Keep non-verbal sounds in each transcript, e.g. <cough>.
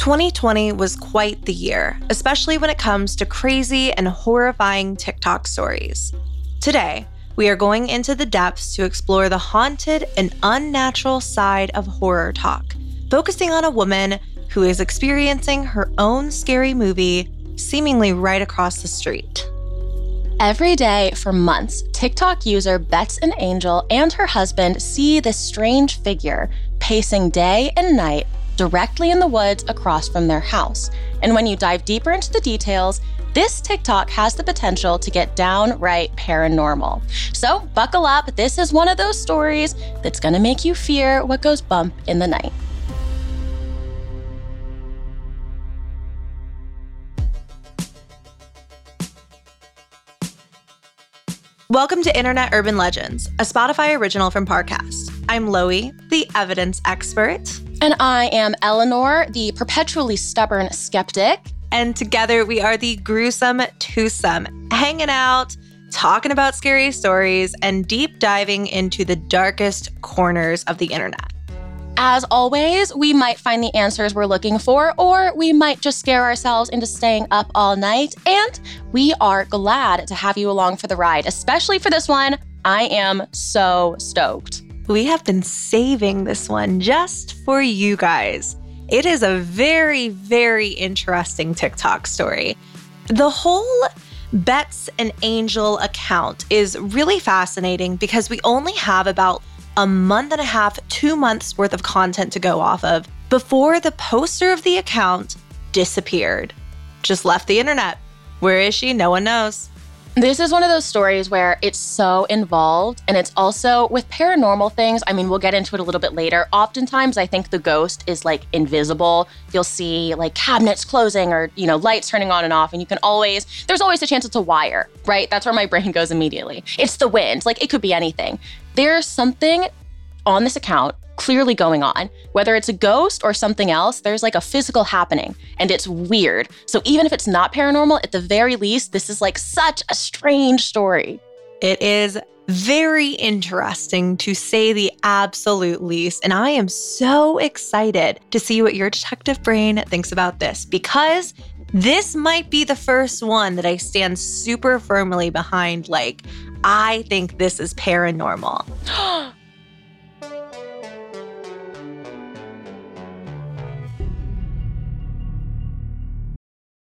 2020 was quite the year, especially when it comes to crazy and horrifying TikTok stories. Today, we are going into the depths to explore the haunted and unnatural side of Horror Tok, focusing on a woman who is experiencing her own scary movie seemingly right across the street. Every day for months, TikTok user BettsnAngel and her husband see this strange figure pacing day and night directly in the woods across from their house. And when you dive deeper into the details, this TikTok has the potential to get downright paranormal. So, buckle up. This is one of those stories that's to make you fear what goes bump in the night. Welcome to Internet Urban Legends, a Spotify original from Parcast. I'm Loey, the evidence expert. And I am Eleanor, the perpetually stubborn skeptic. And together we are the gruesome twosome, hanging out, talking about scary stories, and deep diving into the darkest corners of the internet. As always, we might find the answers we're looking for, or we might just scare ourselves into staying up all night. And we are glad to have you along for the ride, especially for this one. I am so stoked. We have been saving this one just for you guys. It is a very, very interesting TikTok story. The whole Bets an Angel account is really fascinating because we only have about a month and a half, two months worth of content to go off of before the poster of the account disappeared. Just left the internet. Where is she? No one knows. This is one of those stories where it's so involved and it's also with paranormal things. I mean, we'll get into it a little bit later. Oftentimes, I think the ghost is like invisible. You'll see like cabinets closing or, you know, lights turning on and off. And you can always, there's always a chance it's a wire, right? That's where my <laughs> brain goes immediately. It's the wind. Like it could be anything. There's something on this account clearly going on. Whether it's a ghost or something else, there's like a physical happening and it's weird. So even if it's not paranormal, at the very least, this is like such a strange story. It is very interesting to say the absolute least. And I am so excited to see what your detective brain thinks about this because this might be the first one that I stand super firmly behind. Like, I think this is paranormal. <gasps> <gasps>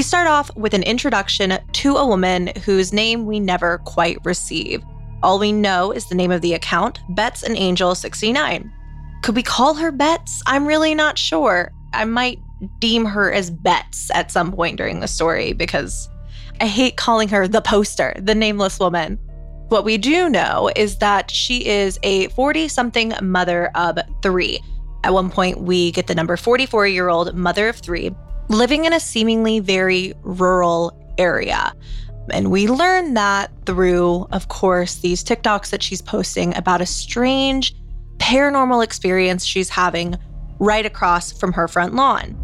We start off with an introduction to a woman whose name we never quite receive. All we know is the name of the account, BettsnAngel 69. Could we call her Betts? I'm really not sure. I might deem her as Betts at some point during the story because I hate calling her the poster, the nameless woman. What we do know is that she is a 40 something mother of three. At one point, we get the number 44 year old mother of three living in a seemingly very rural area. And we learn that through, of course, these TikToks that she's posting about a strange paranormal experience she's having right across from her front lawn.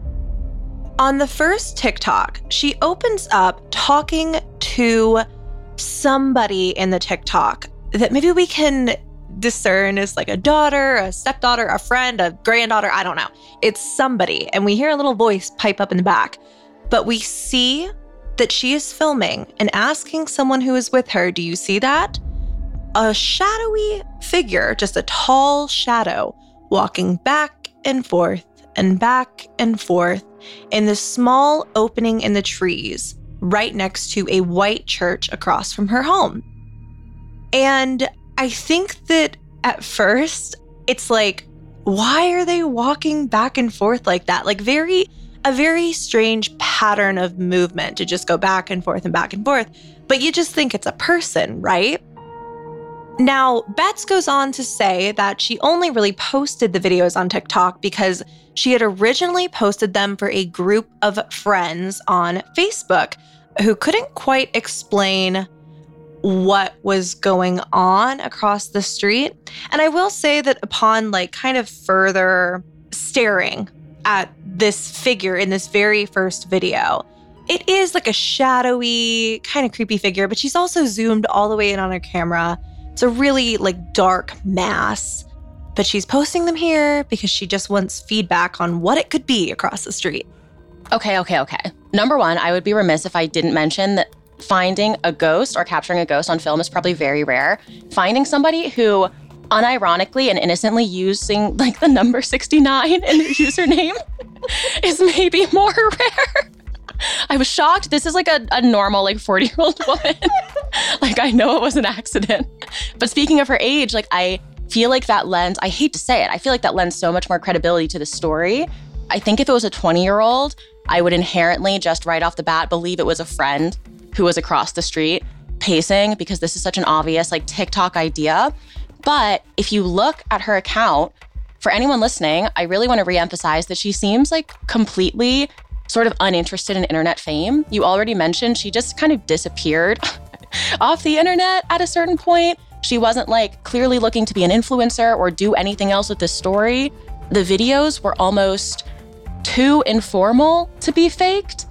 On the first TikTok, she opens up talking to somebody in the TikTok that maybe we can discern is like a daughter, a stepdaughter, a friend, a granddaughter. I don't know. It's somebody. And we hear a little voice pipe up in the back. But we see that she is filming and asking someone who is with her, Do you see that? A shadowy figure, just a tall shadow, walking back and forth and back and forth in this small opening in the trees right next to a white church across from her home. And I think that at first, it's like, why are they walking back and forth like that? Like, very, a very strange pattern of movement to just go back and forth and back and forth. But you just think it's a person, right? Now, Betts goes on to say that she only really posted the videos on TikTok because she had originally posted them for a group of friends on Facebook who couldn't quite explain what was going on across the street. And I will say that upon like kind of further staring at this figure in this very first video, it is like a shadowy, kind of creepy figure, but she's also zoomed all the way in on her camera it's a really like dark mass, but she's posting them here because she just wants feedback on what it could be across the street. Okay, okay, okay. Number one, I would be remiss if I didn't mention that finding a ghost or capturing a ghost on film is probably very rare. Finding somebody who unironically and innocently using like the number 69 in their <laughs> username <laughs> is maybe more <laughs> rare. I was shocked. This is like a, a normal, like 40 year old woman. like, I know it was an accident. But speaking of her age, like, I feel like that lends, I hate to say it, I feel like that lends so much more credibility to the story. I think if it was a 20 year old, I would inherently just right off the bat believe it was a friend who was across the street pacing because this is such an obvious, like, TikTok idea. But if you look at her account, for anyone listening, I really want to reemphasize that she seems like completely sort of uninterested in internet fame. You already mentioned she just kind of disappeared <laughs> off the internet at a certain point. She wasn't like clearly looking to be an influencer or do anything else with this story. The videos were almost too informal to be faked.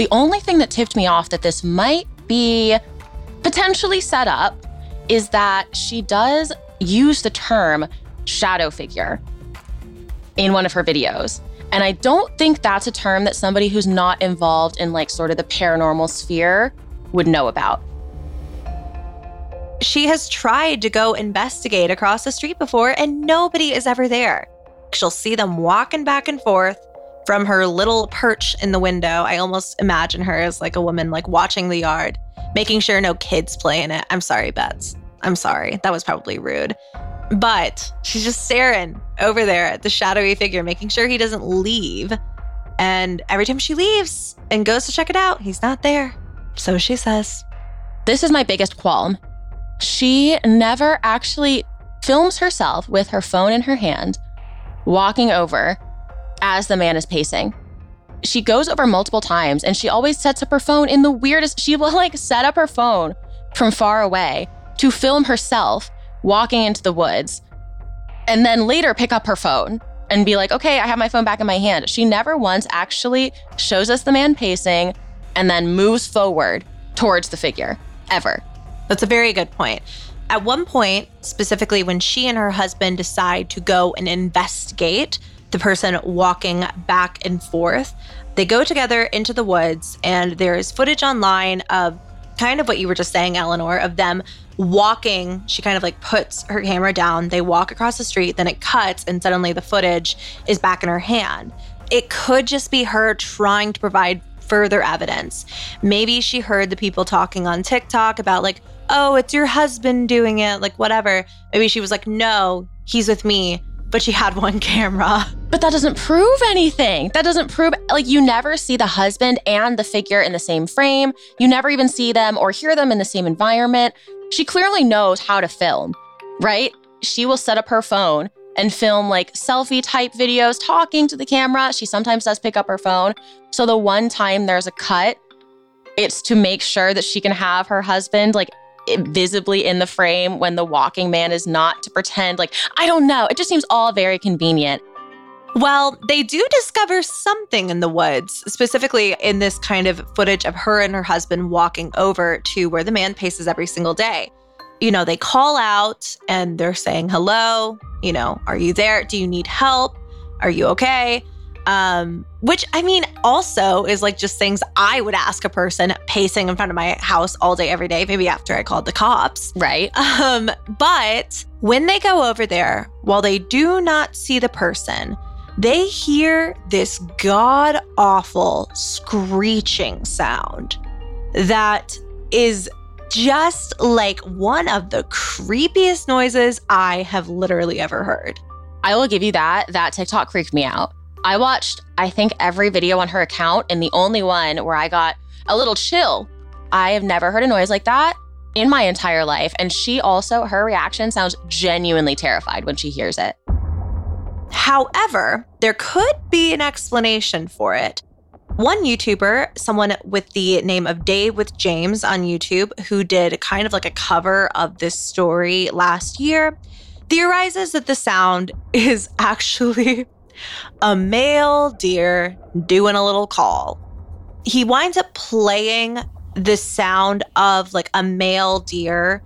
The only thing that tipped me off that this might be potentially set up is that she does use the term shadow figure in one of her videos. And I don't think that's a term that somebody who's not involved in like sort of the paranormal sphere would know about. She has tried to go investigate across the street before, and nobody is ever there. She'll see them walking back and forth from her little perch in the window. I almost imagine her as like a woman like watching the yard, making sure no kids play in it. I'm sorry, Betts. I'm sorry. That was probably rude. But she's just staring over there at the shadowy figure, making sure he doesn't leave. And every time she leaves and goes to check it out, he's not there. So she says. This is my biggest qualm. She never actually films herself with her phone in her hand, walking over as the man is pacing. She goes over multiple times and she always sets up her phone in the weirdest. She will like set up her phone from far away to film herself walking into the woods, and then later pick up her phone and be like, okay, I have my phone back in my hand. She never once actually shows us the man pacing and then moves forward towards the figure, ever. That's a very good point. At one point, specifically when she and her husband decide to go and investigate the person walking back and forth, they go together into the woods, and there is footage online of kind of what you were just saying, Eleanor, of them walking. She kind of like puts her camera down. They walk across the street, then it cuts, and suddenly the footage is back in her hand. It could just be her trying to provide further evidence. Maybe she heard the people talking on TikTok about, like, oh, it's your husband doing it, like, whatever. Maybe she was like, no, he's with me but she had one <laughs> camera. But that doesn't prove anything. That doesn't prove, like, you never see the husband and the figure in the same frame. You never even see them or hear them in the same environment. She clearly knows how to film, right? She will set up her phone and film like selfie type videos talking to the camera. She sometimes does pick up her phone. So the one time there's a cut, it's to make sure that she can have her husband like visibly in the frame when the walking man is not to pretend like, I don't know. It just seems all very convenient. Well, they do discover something in the woods, specifically in this kind of footage of her and her husband walking over to where the man paces every single day. You know, they call out and they're saying, hello, you know, are you there? Do you need help? Are you okay? Um, which I mean, also is like just things I would ask a person pacing in front of my house all day, every day, maybe after I called the cops. Right. Um, but when they go over there, while they do not see the person, they hear this god awful screeching sound. that is just like one of the creepiest noises I have literally ever heard. I will give you that. That TikTok freaked me out. I watched, I think, every video on her account, and the only one where I got a little chill. I have never heard a noise like that in my entire life. And she also, her reaction sounds genuinely terrified when she hears it. However, there could be an explanation for it. One YouTuber, someone with the name of Dave with James on YouTube, who did kind of like a cover of this story last year, theorizes that the sound is <laughs> actually a male deer doing a little call. He winds up playing the sound of like a male deer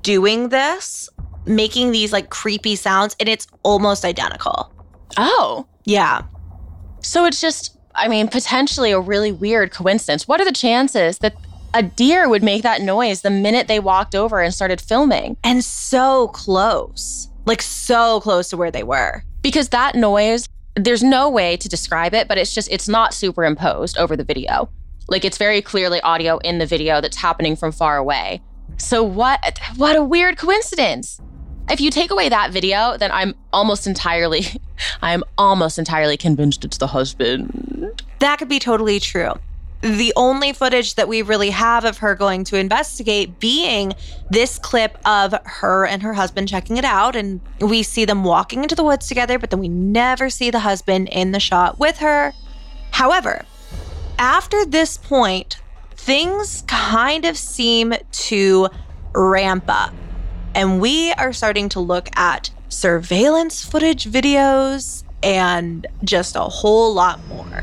doing this, making these like creepy sounds, and it's almost identical. Oh. Yeah. So it's just, I mean, potentially a really weird coincidence. What are the chances that a deer would make that noise the minute they walked over and started filming? And so close, like so close to where they were. Because that noise, there's no way to describe it, but it's just, it's not superimposed over the video. Like it's very clearly audio in the video that's happening from far away. So what what a weird coincidence. If you take away that video, then I'm almost entirely <laughs> I'm almost entirely convinced it's the husband. That could be totally true. The only footage that we really have of her going to investigate being this clip of her and her husband checking it out. And we see them walking into the woods together, but then we never see the husband in the shot with her. However, after this point, things kind of seem to ramp up. And we are starting to look at surveillance footage videos and just a whole lot more.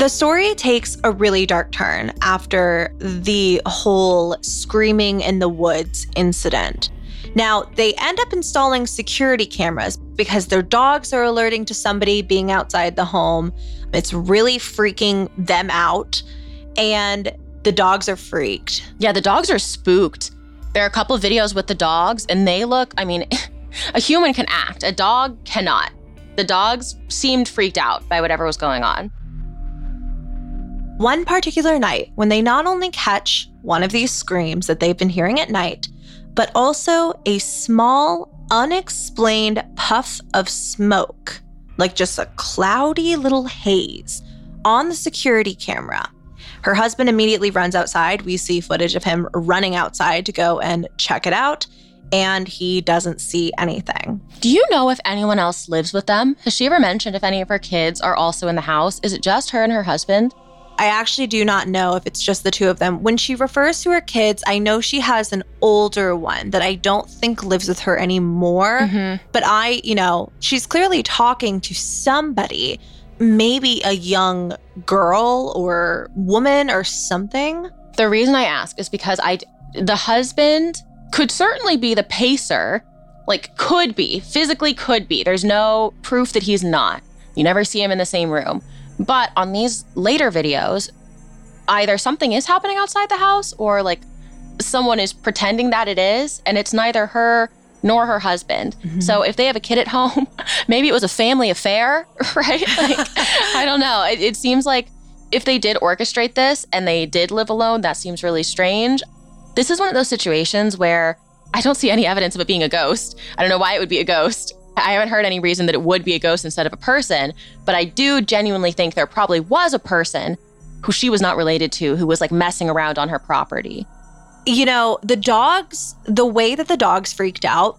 The story takes a really dark turn after the whole screaming in the woods incident. Now, they end up installing security cameras because their dogs are alerting to somebody being outside the home. It's really freaking them out. And the dogs are freaked. Yeah, the dogs are spooked. There are a couple videos with the dogs, and they look, I mean, <laughs> a human can act, a dog cannot. The dogs seemed freaked out by whatever was going on. One particular night, when they not only catch one of these screams that they've been hearing at night, but also a small, unexplained puff of smoke, like just a cloudy little haze, on the security camera. Her husband immediately runs outside. We see footage of him running outside to go and check it out, and he doesn't see anything. Do you know if anyone else lives with them? Has she ever mentioned if any of her kids are also in the house? Is it just her and her husband? I actually do not know if it's just the two of them. When she refers to her kids, I know she has an older one that I don't think lives with her anymore. Mm-hmm. But I, you know, she's clearly talking to somebody, maybe a young girl or woman or something. The reason I ask is because I, the husband could certainly be the pacer, like could be, physically could be. There's no proof that he's not. You never see him in the same room. But on these later videos, either something is happening outside the house or like someone is pretending that it is, and it's neither her nor her husband. Mm-hmm. So if they have a kid at home, <laughs> maybe it was a family affair, <laughs> right? Like, <laughs> I don't know. It, it seems like if they did orchestrate this and they did live alone, that seems really strange. This is one of those situations where I don't see any evidence of it being a ghost. I don't know why it would be a ghost. I haven't heard any reason that it would be a ghost instead of a person, but I do genuinely think there probably was a person who she was not related to who was like messing around on her property. You know, the dogs, the way that the dogs freaked out,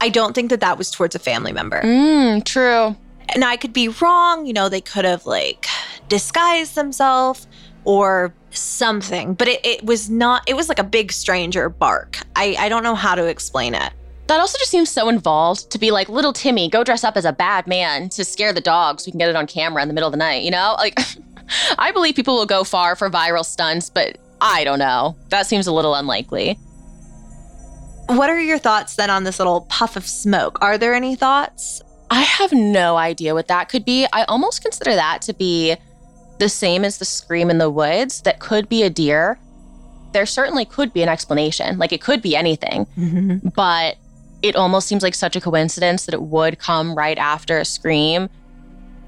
I don't think that that was towards a family member. Mm, true. And I could be wrong. You know, they could have like disguised themselves or something, but it, it was not, it was like a big stranger bark. I, I don't know how to explain it. That also just seems so involved to be like, little Timmy, go dress up as a bad man to scare the dog so we can get it on camera in the middle of the night, you know? Like, <laughs> I believe people will go far for viral stunts, but I don't know. That seems a little unlikely. What are your thoughts then on this little puff of smoke? Are there any thoughts? I have no idea what that could be. I almost consider that to be the same as the scream in the woods that could be a deer. There certainly could be an explanation. Like it could be anything, Mm-hmm. but it almost seems like such a coincidence that it would come right after a scream.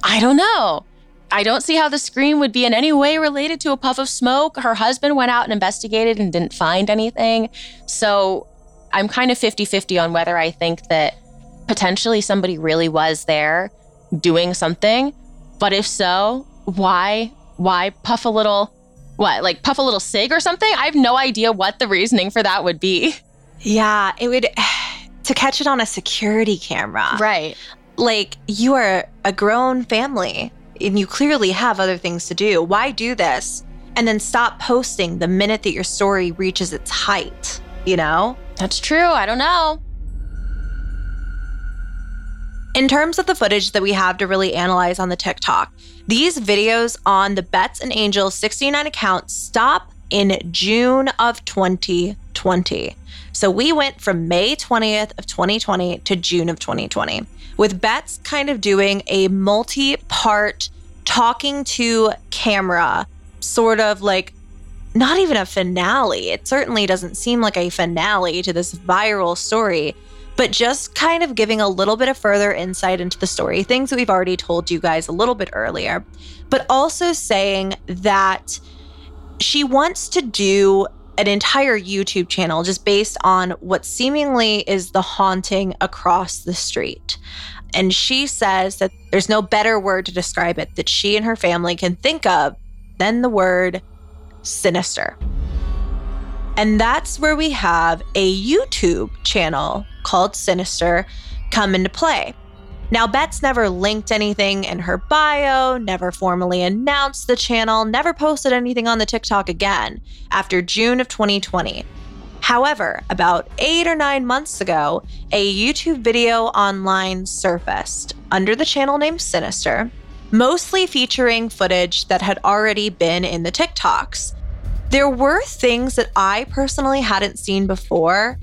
I don't know. I don't see how the scream would be in any way related to a puff of smoke. Her husband went out and investigated and didn't find anything. So I'm kind of 50 50 on whether I think that potentially somebody really was there doing something. But if so, why? Why puff a little, what, like puff a little sig or something? I have no idea what the reasoning for that would be. Yeah, it would to catch it on a security camera. Right. Like you are a grown family and you clearly have other things to do. Why do this? And then stop posting the minute that your story reaches its height, you know? That's true. I don't know. In terms of the footage that we have to really analyze on the TikTok, these videos on the Bets and Angels 69 account stop in June of 2020. So we went from May 20th of 2020 to June of 2020, with Betts kind of doing a multi-part talking to camera, sort of like not even a finale. It certainly doesn't seem like a finale to this viral story, but just kind of giving a little bit of further insight into the story, things that we've already told you guys a little bit earlier, but also saying that she wants to do an entire YouTube channel just based on what seemingly is the haunting across the street. And she says that there's no better word to describe it that she and her family can think of than the word sinister. And that's where we have a YouTube channel called Sinister come into play. Now, Betts never linked anything in her bio, never formally announced the channel, never posted anything on the TikTok again after June of 2020. However, about eight or nine months ago, a YouTube video online surfaced under the channel name Sinister, mostly featuring footage that had already been in the TikToks. There were things that I personally hadn't seen before.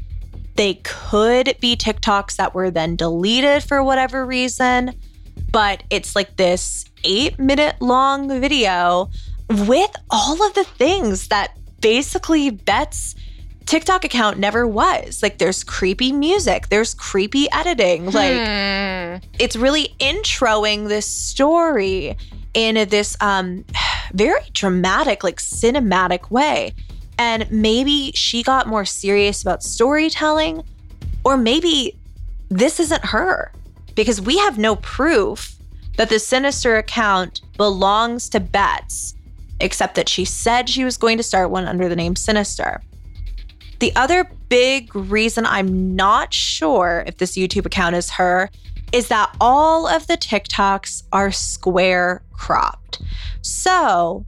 They could be TikToks that were then deleted for whatever reason, but it's like this eight minute long video with all of the things that basically Bet's TikTok account never was. Like there's creepy music, there's creepy editing. Like Hmm. it's really introing this story in this um <sighs> very dramatic, like cinematic way. And maybe she got more serious about storytelling, or maybe this isn't her because we have no proof that the sinister account belongs to Betts, except that she said she was going to start one under the name Sinister. The other big reason I'm not sure if this YouTube account is her is that all of the TikToks are square cropped. So,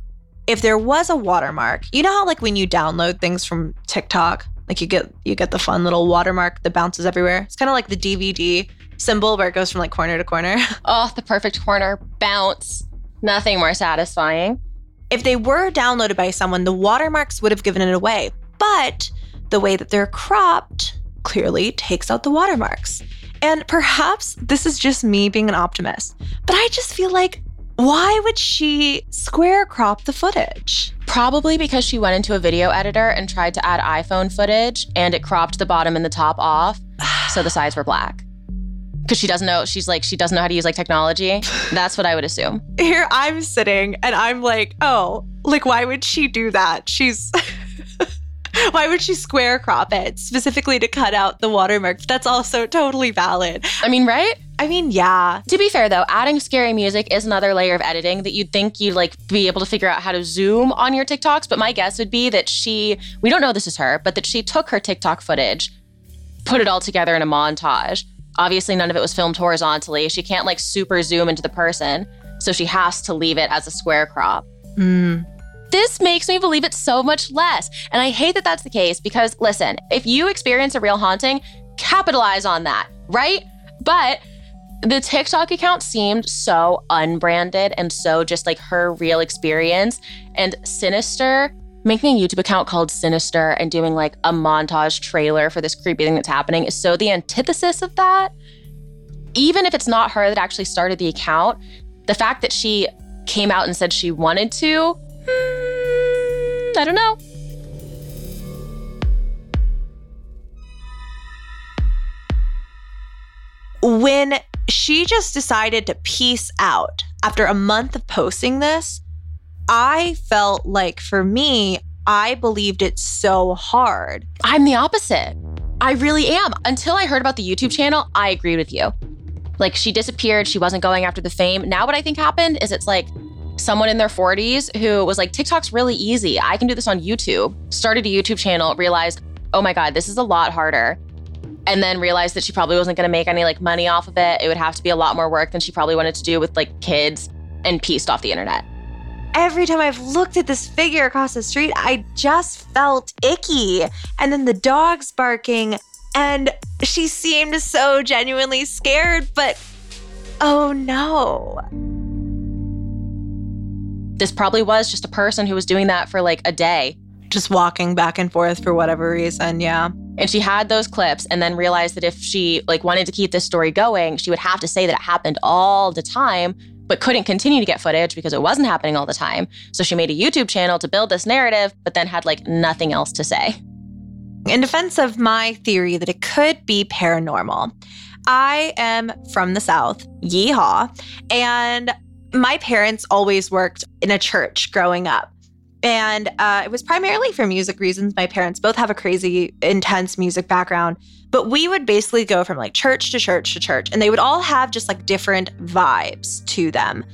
if there was a watermark, you know how like when you download things from TikTok, like you get you get the fun little watermark that bounces everywhere. It's kind of like the DVD symbol where it goes from like corner to corner. <laughs> Oh, the perfect corner. Bounce. Nothing more satisfying. if they were downloaded by someone, the watermarks would have given it away. But the way that they're cropped clearly takes out the watermarks. And perhaps this is just me being an optimist, but I just feel like why would she square crop the footage? Probably because she went into a video editor and tried to add iPhone footage and it cropped the bottom and the top off. So the sides were black. Because she doesn't know, she's like, she doesn't know how to use like technology. <laughs> That's what I would assume. Here I'm sitting and I'm like, oh, like, why would she do that? She's. <laughs> Why would she square crop it specifically to cut out the watermark? That's also totally valid. I mean, right? I mean, yeah. To be fair though, adding scary music is another layer of editing that you'd think you'd like be able to figure out how to zoom on your TikToks, but my guess would be that she we don't know this is her, but that she took her TikTok footage, put it all together in a montage. Obviously none of it was filmed horizontally. She can't like super zoom into the person, so she has to leave it as a square crop. Mm. This makes me believe it so much less. And I hate that that's the case because listen, if you experience a real haunting, capitalize on that, right? But the TikTok account seemed so unbranded and so just like her real experience. And Sinister making a YouTube account called Sinister and doing like a montage trailer for this creepy thing that's happening is so the antithesis of that. Even if it's not her that actually started the account, the fact that she came out and said she wanted to, hmm, I don't know. When she just decided to peace out after a month of posting this, I felt like for me, I believed it so hard. I'm the opposite. I really am. Until I heard about the YouTube channel, I agreed with you. Like she disappeared, she wasn't going after the fame. Now, what I think happened is it's like someone in their 40s who was like, TikTok's really easy. I can do this on YouTube. Started a YouTube channel, realized, oh my God, this is a lot harder. And then realized that she probably wasn't going to make any like money off of it. It would have to be a lot more work than she probably wanted to do with like kids and pieced off the internet. Every time I've looked at this figure across the street, I just felt icky. And then the dogs barking, and she seemed so genuinely scared, but oh no. This probably was just a person who was doing that for like a day. Just walking back and forth for whatever reason, yeah. And she had those clips and then realized that if she like wanted to keep this story going, she would have to say that it happened all the time, but couldn't continue to get footage because it wasn't happening all the time. So she made a YouTube channel to build this narrative, but then had like nothing else to say. In defense of my theory that it could be paranormal, I am from the South, yeehaw, and my parents always worked in a church growing up. And uh, it was primarily for music reasons. My parents both have a crazy, intense music background. But we would basically go from like church to church to church, and they would all have just like different vibes to them.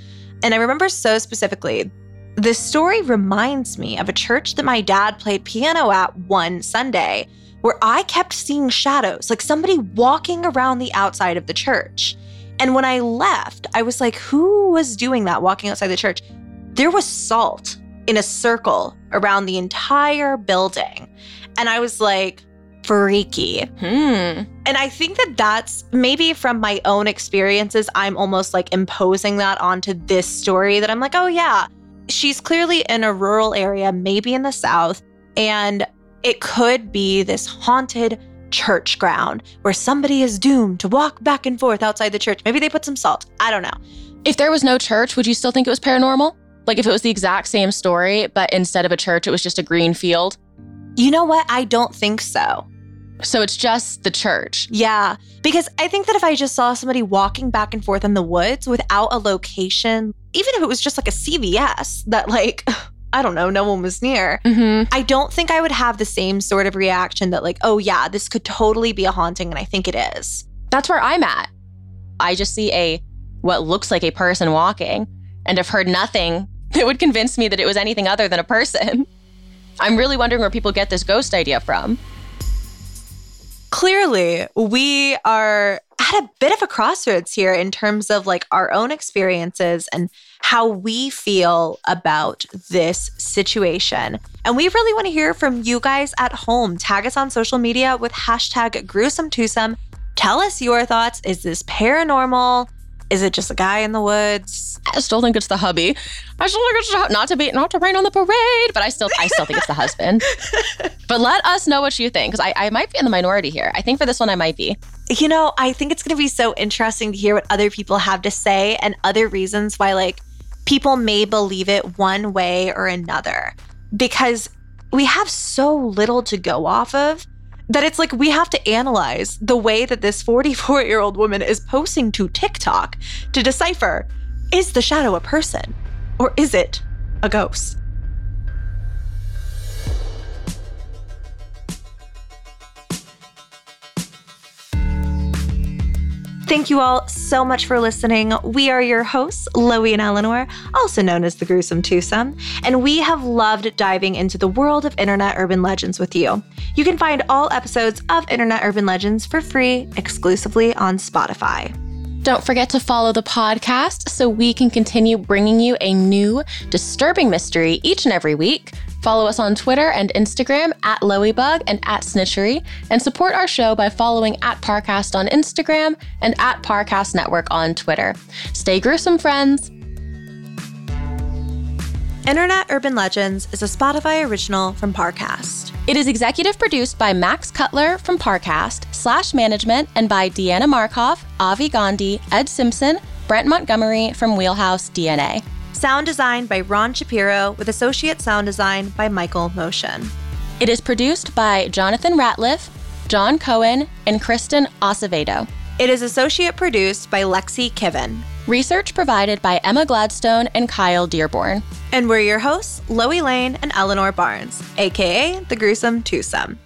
And I remember so specifically, this story reminds me of a church that my dad played piano at one Sunday, where I kept seeing shadows, like somebody walking around the outside of the church. And when I left, I was like, who was doing that walking outside the church? There was salt in a circle around the entire building. And I was like, freaky. Hmm. And I think that that's maybe from my own experiences, I'm almost like imposing that onto this story that I'm like, oh, yeah, she's clearly in a rural area, maybe in the South. And it could be this haunted church ground where somebody is doomed to walk back and forth outside the church. Maybe they put some salt. I don't know. If there was no church, would you still think it was paranormal? Like if it was the exact same story, but instead of a church, it was just a green field? You know what? I don't think so. So it's just the church. Yeah, because I think that if I just saw somebody walking back and forth in the woods without a location, even if it was just like a CVS that, like, <laughs> I don't know, no one was near, Mm-hmm. I don't think I would have the same sort of reaction that, like, oh, yeah, this could totally be a haunting. And I think it is. That's where I'm at. I just see a what looks like a person walking and have heard nothing <laughs> that would convince me that it was anything other than a person. <laughs> I'm really wondering where people get this ghost idea from. Clearly, we are at a bit of a crossroads here in terms of like our own experiences and how we feel about this situation. And we really want to hear from you guys at home. Tag us on social media with hashtag gruesome twosome. Tell us your thoughts. Is this paranormal? Is it just a guy in the woods? I still think it's the hubby. I still think it's the, not to be not to rain on the parade, but I still I still think it's the husband. <laughs> But let us know what you think because I, I might be in the minority here. I think for this one I might be. You know, I think it's going to be so interesting to hear what other people have to say and other reasons why, like, people may believe it one way or another because we have so little to go off of that it's like we have to analyze the way that this 44 year old woman is posting to TikTok to decipher is the shadow a person or is it a ghost? Thank you all so much for listening. We are your hosts, Loey and Eleanor, also known as the Gruesome Twosome, and we have loved diving into the world of Internet Urban Legends with you. You can find all episodes of Internet Urban Legends for free exclusively on Spotify. Don't forget to follow the podcast so we can continue bringing you a new disturbing mystery each and every week. Follow us on Twitter and Instagram at Loeybug and at Snitchery, and support our show by following at Parcast on Instagram and at Parcast Network on Twitter. Stay gruesome, friends. Internet Urban Legends is a Spotify original from Parcast. It is executive produced by Max Cutler from Parcast, slash management, and by Deanna Markov, Avi Gandhi, Ed Simpson, Brent Montgomery from Wheelhouse DNA. Sound design by Ron Shapiro with associate sound design by Michael Motion. It is produced by Jonathan Ratliff, John Cohen, and Kristen Acevedo. It is associate produced by Lexi Kiven. Research provided by Emma Gladstone and Kyle Dearborn. And we're your hosts, Loey Lane and Eleanor Barnes, aka the Gruesome Twosome.